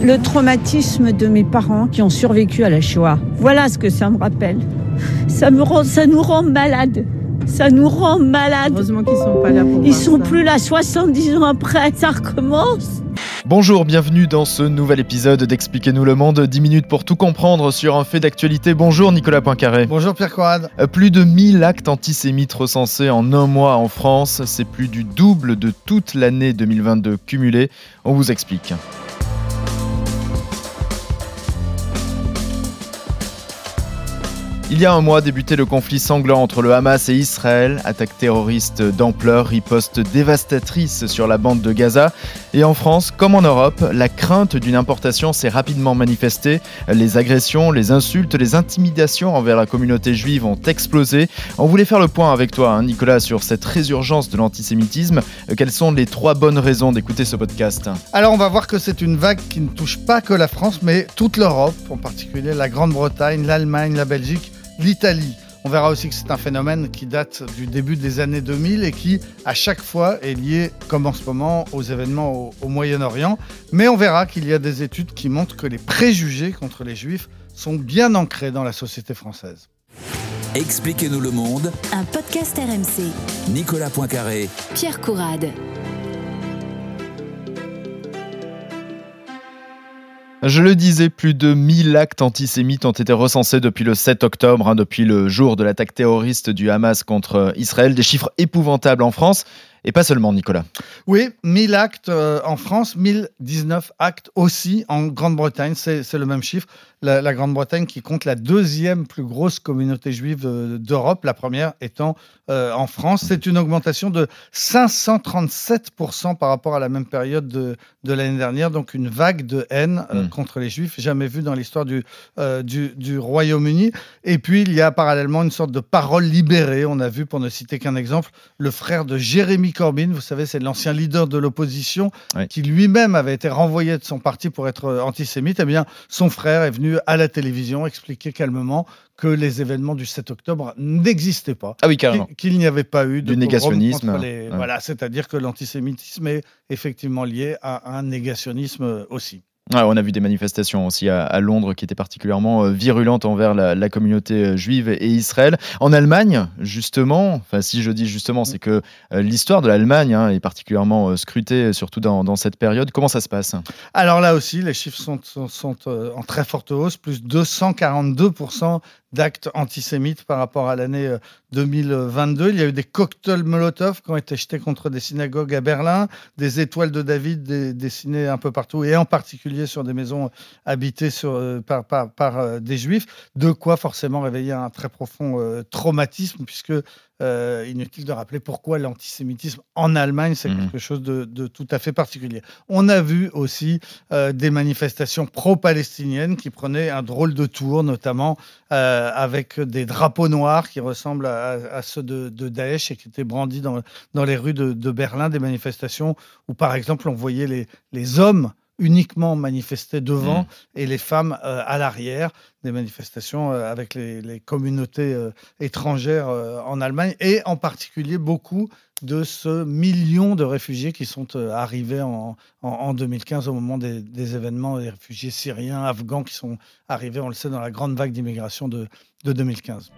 Le traumatisme de mes parents qui ont survécu à la Shoah. Voilà ce que ça me rappelle. Ça, me rend, ça nous rend malades. Ça nous rend malades. Heureusement qu'ils sont pas là pour Ils sont ça. plus là 70 ans après. Ça recommence. Bonjour, bienvenue dans ce nouvel épisode d'Expliquez-nous le monde. 10 minutes pour tout comprendre sur un fait d'actualité. Bonjour Nicolas Poincaré. Bonjour Pierre Corrade. Euh, Plus de 1000 actes antisémites recensés en un mois en France. C'est plus du double de toute l'année 2022 cumulée. On vous explique. Il y a un mois débutait le conflit sanglant entre le Hamas et Israël, attaque terroriste d'ampleur, riposte dévastatrice sur la bande de Gaza. Et en France, comme en Europe, la crainte d'une importation s'est rapidement manifestée. Les agressions, les insultes, les intimidations envers la communauté juive ont explosé. On voulait faire le point avec toi, hein, Nicolas, sur cette résurgence de l'antisémitisme. Quelles sont les trois bonnes raisons d'écouter ce podcast? Alors on va voir que c'est une vague qui ne touche pas que la France, mais toute l'Europe, en particulier la Grande-Bretagne, l'Allemagne, la Belgique, l'Italie. On verra aussi que c'est un phénomène qui date du début des années 2000 et qui, à chaque fois, est lié, comme en ce moment, aux événements au, au Moyen-Orient. Mais on verra qu'il y a des études qui montrent que les préjugés contre les juifs sont bien ancrés dans la société française. Expliquez-nous le monde, Un podcast RMC. Nicolas Poincaré. Pierre Courade. Je le disais, plus de 1000 actes antisémites ont été recensés depuis le 7 octobre, hein, depuis le jour de l'attaque terroriste du Hamas contre Israël. Des chiffres épouvantables en France, et pas seulement, Nicolas. Oui, 1000 actes euh, en France, 1019 actes aussi en Grande-Bretagne, c'est le même chiffre. La, la Grande-Bretagne qui compte la deuxième plus grosse communauté juive d'Europe, la première étant euh, en France. C'est une augmentation de 537% par rapport à la même période de, de l'année dernière, donc une vague de haine euh, Mm. contre les juifs, jamais vue dans l'histoire du, euh, du, du Royaume-Uni. Et puis, il y a parallèlement une sorte de parole libérée. On a vu, pour ne citer qu'un exemple, le frère de Jérémy Corbyn, vous savez, c'est l'ancien leader de l'opposition, qui lui-même avait été renvoyé de son parti pour être antisémite. Eh bien, son frère est venu à la télévision expliquer calmement que les événements du 7 octobre n'existaient pas. Ah oui, carrément. Qu'il n'y avait pas eu de Du négationnisme, contre les- ouais. Voilà, c'est-à-dire que l'antisémitisme est effectivement lié à un négationnisme aussi. Ouais, on a vu des manifestations aussi à, Londres qui étaient particulièrement euh, virulentes envers la, communauté euh, juive et Israël. En Allemagne, justement, si je dis justement, c'est que euh, l'histoire de l'Allemagne hein, est particulièrement scrutée, surtout dans, cette période. Comment ça se passe? Alors là aussi, les chiffres sont, sont, en très forte hausse, plus 242% d'actes antisémites par rapport à l'année euh, 2022. Il y a eu des cocktails Molotov qui ont été jetés contre des synagogues à Berlin, des étoiles de David dessinées un peu partout, et en particulier sur des maisons habitées sur, euh, par, euh, des juifs, de quoi forcément réveiller un très profond euh, traumatisme, puisque euh, inutile de rappeler pourquoi l'antisémitisme en Allemagne, c'est Mhm. quelque chose de, de tout à fait particulier. On a vu aussi euh, des manifestations pro-palestiniennes qui prenaient un drôle de tour, notamment euh, avec des drapeaux noirs qui ressemblent à, à ceux de, de Daesh et qui étaient brandis dans, dans les rues de, de Berlin, des manifestations où, par exemple, on voyait les, les hommes uniquement manifester devant Mhm. et les femmes euh, à l'arrière, des manifestations euh, avec les, les communautés euh, étrangères en Allemagne et en particulier beaucoup de ce million de réfugiés qui sont arrivés en, en, en 2015 au moment des, des événements, des réfugiés syriens, afghans qui sont arrivés, on le sait, dans la grande vague d'immigration de, de 2015.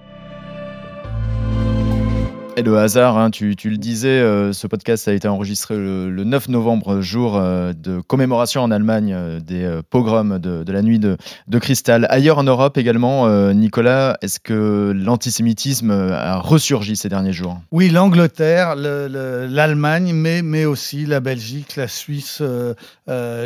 Et le hasard, hein, tu, tu le disais, euh, ce podcast a été enregistré le, le 9 novembre, jour euh, de commémoration en Allemagne euh, des pogroms de, de la nuit de, de cristal. Ailleurs en Europe également, Nicolas, est-ce que l'antisémitisme a ressurgi ces derniers jours? Oui, l'Angleterre, le- le- l'Allemagne, mais, mais aussi la Belgique, la Suisse,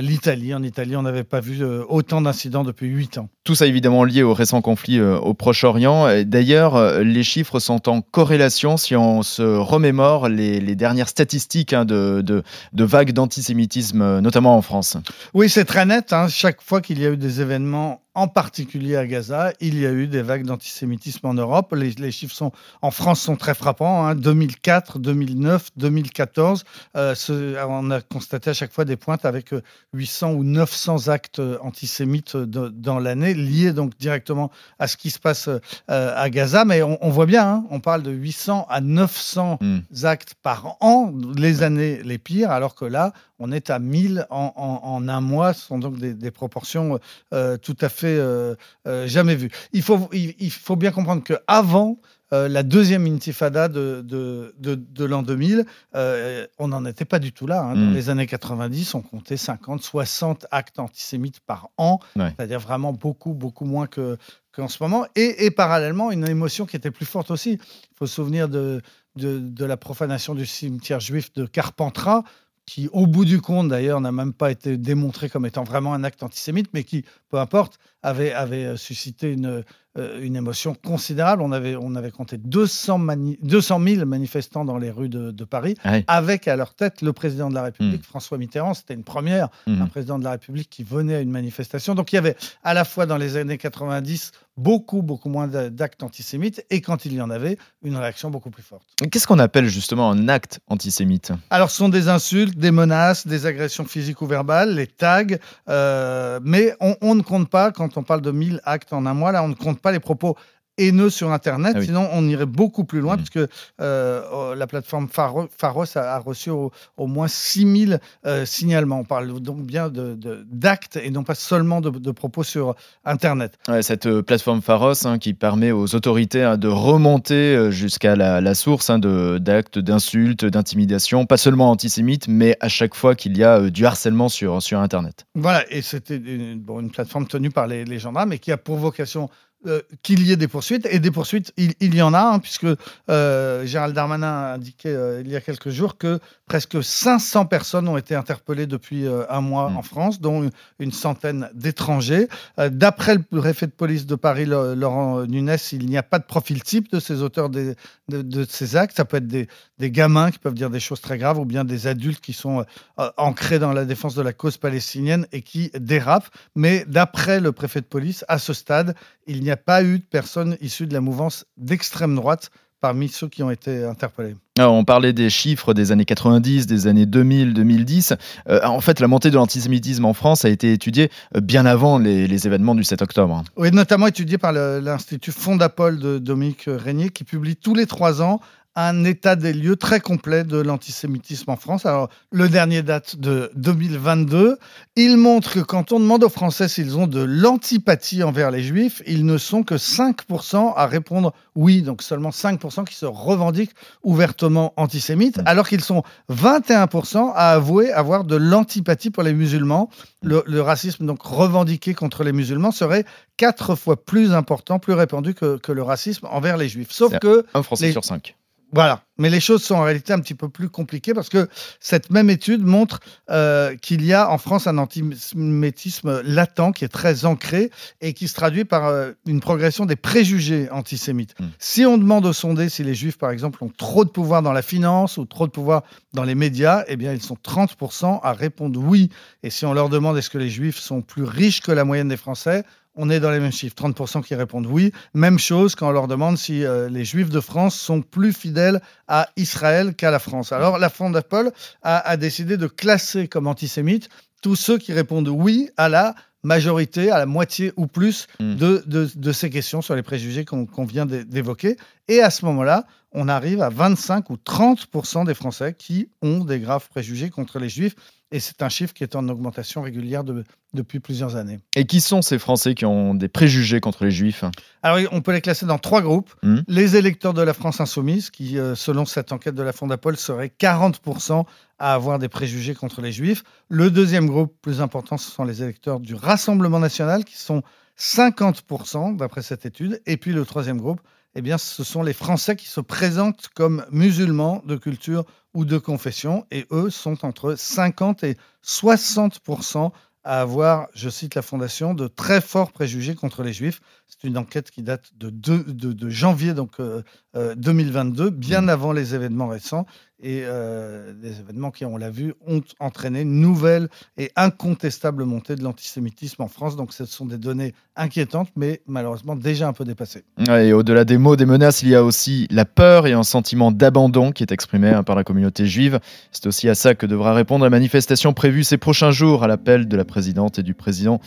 l'Italie. En Italie, on n'avait pas vu autant d'incidents depuis huit ans. Tout ça évidemment lié au récent conflit au Proche-Orient. D'ailleurs, les chiffres sont en corrélation si on se remémore les, dernières statistiques hein, de vagues d'antisémitisme, euh, notamment en France. Oui, c'est très net. hein. Chaque fois qu'il y a eu des événements en particulier à Gaza, il y a eu des vagues d'antisémitisme en Europe. Les, les, chiffres sont, en France sont très frappants. Hein. 2004, 2009, 2014, euh, ce, on a constaté à chaque fois des pointes avec 800 ou 900 actes antisémites de, dans l'année, liés donc directement à ce qui se passe euh, à Gaza. Mais on, on voit bien, hein, on parle de 800 à 900 mm. actes par an, les années les pires, alors que là, on est à 1000 en, en, en un mois. Ce sont donc des, des proportions euh, tout à fait euh, euh, jamais vues. Il faut, il, il faut bien comprendre qu'avant euh, la deuxième intifada de, de, de, de l'an 2000, euh, on n'en était pas du tout là. Hein. Dans Mm. les années 90, on comptait 50, 60 actes antisémites par an, Ouais. c'est-à-dire vraiment beaucoup, beaucoup moins que qu'en ce moment. Et, et parallèlement, une émotion qui était plus forte aussi. Il faut se souvenir de, de, de la profanation du cimetière juif de Carpentras, qui, au bout du compte, d'ailleurs, n'a même pas été démontré comme étant vraiment un acte antisémite, mais qui, peu importe, avait, euh, suscité une, une émotion considérable. On avait, on avait compté 200, mani 200 000 manifestants dans les rues de, de Paris, Ah avec à leur tête le président de la République, Mm. François Mitterrand. C'était une première, Mhm. un président de la République qui venait à une manifestation. Donc il y avait à la fois dans les années 90 beaucoup, beaucoup moins d'a- d'actes antisémites, et quand il y en avait, une réaction beaucoup plus forte. Qu'est-ce qu'on appelle justement un acte antisémite? Alors, ce sont des insultes, des menaces, des agressions physiques ou verbales, les tags, euh, mais on, on ne compte pas, quand on parle de 1000 actes en un mois, là, on ne compte pas les propos haineux sur Internet, Ah oui. sinon on irait beaucoup plus loin, Mhm. puisque euh, oh, la plateforme Pharo- Pharos a, a reçu au, au moins 6000 euh, signalements. On parle donc bien de- de- d'actes et non pas seulement de, de propos sur Internet. Ouais, Cette euh, plateforme Pharos hein, qui permet aux autorités hein, de remonter euh, jusqu'à la, la source hein, d'actes d'insultes, d'intimidation, pas seulement antisémites, mais à chaque fois qu'il y a du harcèlement sur, sur Internet. Voilà, et c'était une, bon, une plateforme tenue par les, les gendarmes et qui a pour vocation euh, qu'il y ait des poursuites. Et des poursuites, il, y en a, hein, puisque euh, Gérald Darmanin a indiqué euh, il y a quelques jours que presque 500 personnes ont été interpellées depuis euh, un mois Mm. en France, dont une, centaine d'étrangers. Euh, D'après le préfet de police de Paris, Laurent Nunes, il n'y a pas de profil type de ces auteurs des- de, de ces actes. Ça peut être des, des gamins qui peuvent dire des choses très graves ou bien des adultes qui sont euh, ancrés dans la défense de la cause palestinienne et qui dérapent. Mais d'après le préfet de police, à ce stade, il n'y a pas eu de personnes issues de la mouvance d'extrême droite parmi ceux qui ont été interpellés. Alors, on parlait des chiffres des années 90, des années 2000, 2010. Euh, en fait, la montée de l'antisémitisme en France a été étudiée euh, bien avant les, les événements du 7 octobre. Oui, notamment étudié par l'Institut Fondapol de Dominique Régnier, qui publie tous les trois ans un état des lieux très complet de l'antisémitisme en France. Alors, le dernier date de 2022. Il montre que quand on demande aux Français s'ils ont de l'antipathie envers les Juifs, ils ne sont que 5% à répondre oui, donc seulement 5% qui se revendiquent ouvertement antisémites, alors qu'ils sont 21% à avouer avoir de l'antipathie pour les musulmans. Le, le racisme donc revendiqué contre les musulmans serait quatre fois plus important, plus répandu que, que le racisme envers les juifs. Sauf que Un Français Les- sur cinq. Voilà. Mais les choses sont en réalité un petit peu plus compliquées parce que cette même étude montre euh, qu'il y a en France un antisémitisme latent qui est très ancré et qui se traduit par euh, une progression des préjugés antisémites. Mm. Si on demande aux sondés si les juifs, par exemple, ont trop de pouvoir dans la finance ou trop de pouvoir dans les médias, eh bien, ils sont 30% à répondre oui. Et si on leur demande est-ce que les juifs sont plus riches que la moyenne des Français, on est dans les mêmes chiffres, 30% qui répondent oui. Même chose quand on leur demande si euh, les Juifs de France sont plus fidèles à Israël qu'à la France. Alors la Fondapol a, a décidé de classer comme antisémites tous ceux qui répondent oui à la majorité, à la moitié ou plus Mm. de, de- de ces questions sur les préjugés qu'on vient d'é- d'évoquer. Et à ce moment-là, on arrive à 25 ou 30% des Français qui ont des graves préjugés contre les Juifs. Et c'est un chiffre qui est en augmentation régulière de- depuis plusieurs années. Et qui sont ces Français qui ont des préjugés contre les Juifs? Alors, on peut les classer dans trois groupes. Mhm. Les électeurs de la France insoumise, qui, euh, selon cette enquête de la Fondapol, seraient 40% à avoir des préjugés contre les Juifs. Le deuxième groupe, plus important, ce sont les électeurs du Rassemblement national, qui sont 50% d'après cette étude. Et puis le troisième groupe, eh bien, ce sont les Français qui se présentent comme musulmans de culture ou de confession. Et eux sont entre 50 et 60% à avoir, je cite la Fondation, de très forts préjugés contre les Juifs. C'est une enquête qui date de, deux- de- de janvier donc, euh, euh, 2022, bien avant les événements récents. et euh, des événements qui, on l'a vu, ont entraîné une nouvelle et incontestable montée de l'antisémitisme en France. Donc ce sont des données inquiétantes, mais malheureusement déjà un peu dépassées. Ouais, et au-delà des mots, des menaces, il y a aussi la peur et un sentiment d'abandon qui est exprimé hein, par la communauté juive. C'est aussi à ça que devra répondre la manifestation prévue ces prochains jours à l'appel de la présidente et du président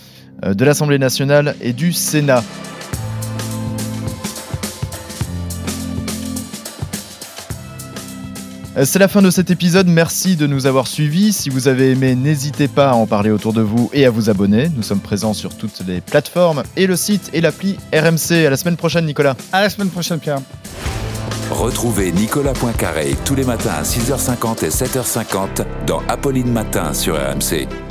euh, de l'Assemblée nationale et du Sénat. C'est la fin de cet épisode, merci de nous avoir suivis. Si vous avez aimé, n'hésitez pas à en parler autour de vous et à vous abonner. Nous sommes présents sur toutes les plateformes et le site et l'appli RMC. À la semaine prochaine, Nicolas. À la semaine prochaine, Pierre. Retrouvez Nicolas Poincaré tous les matins à 6h50 et 7h50 dans Apolline Matin sur RMC.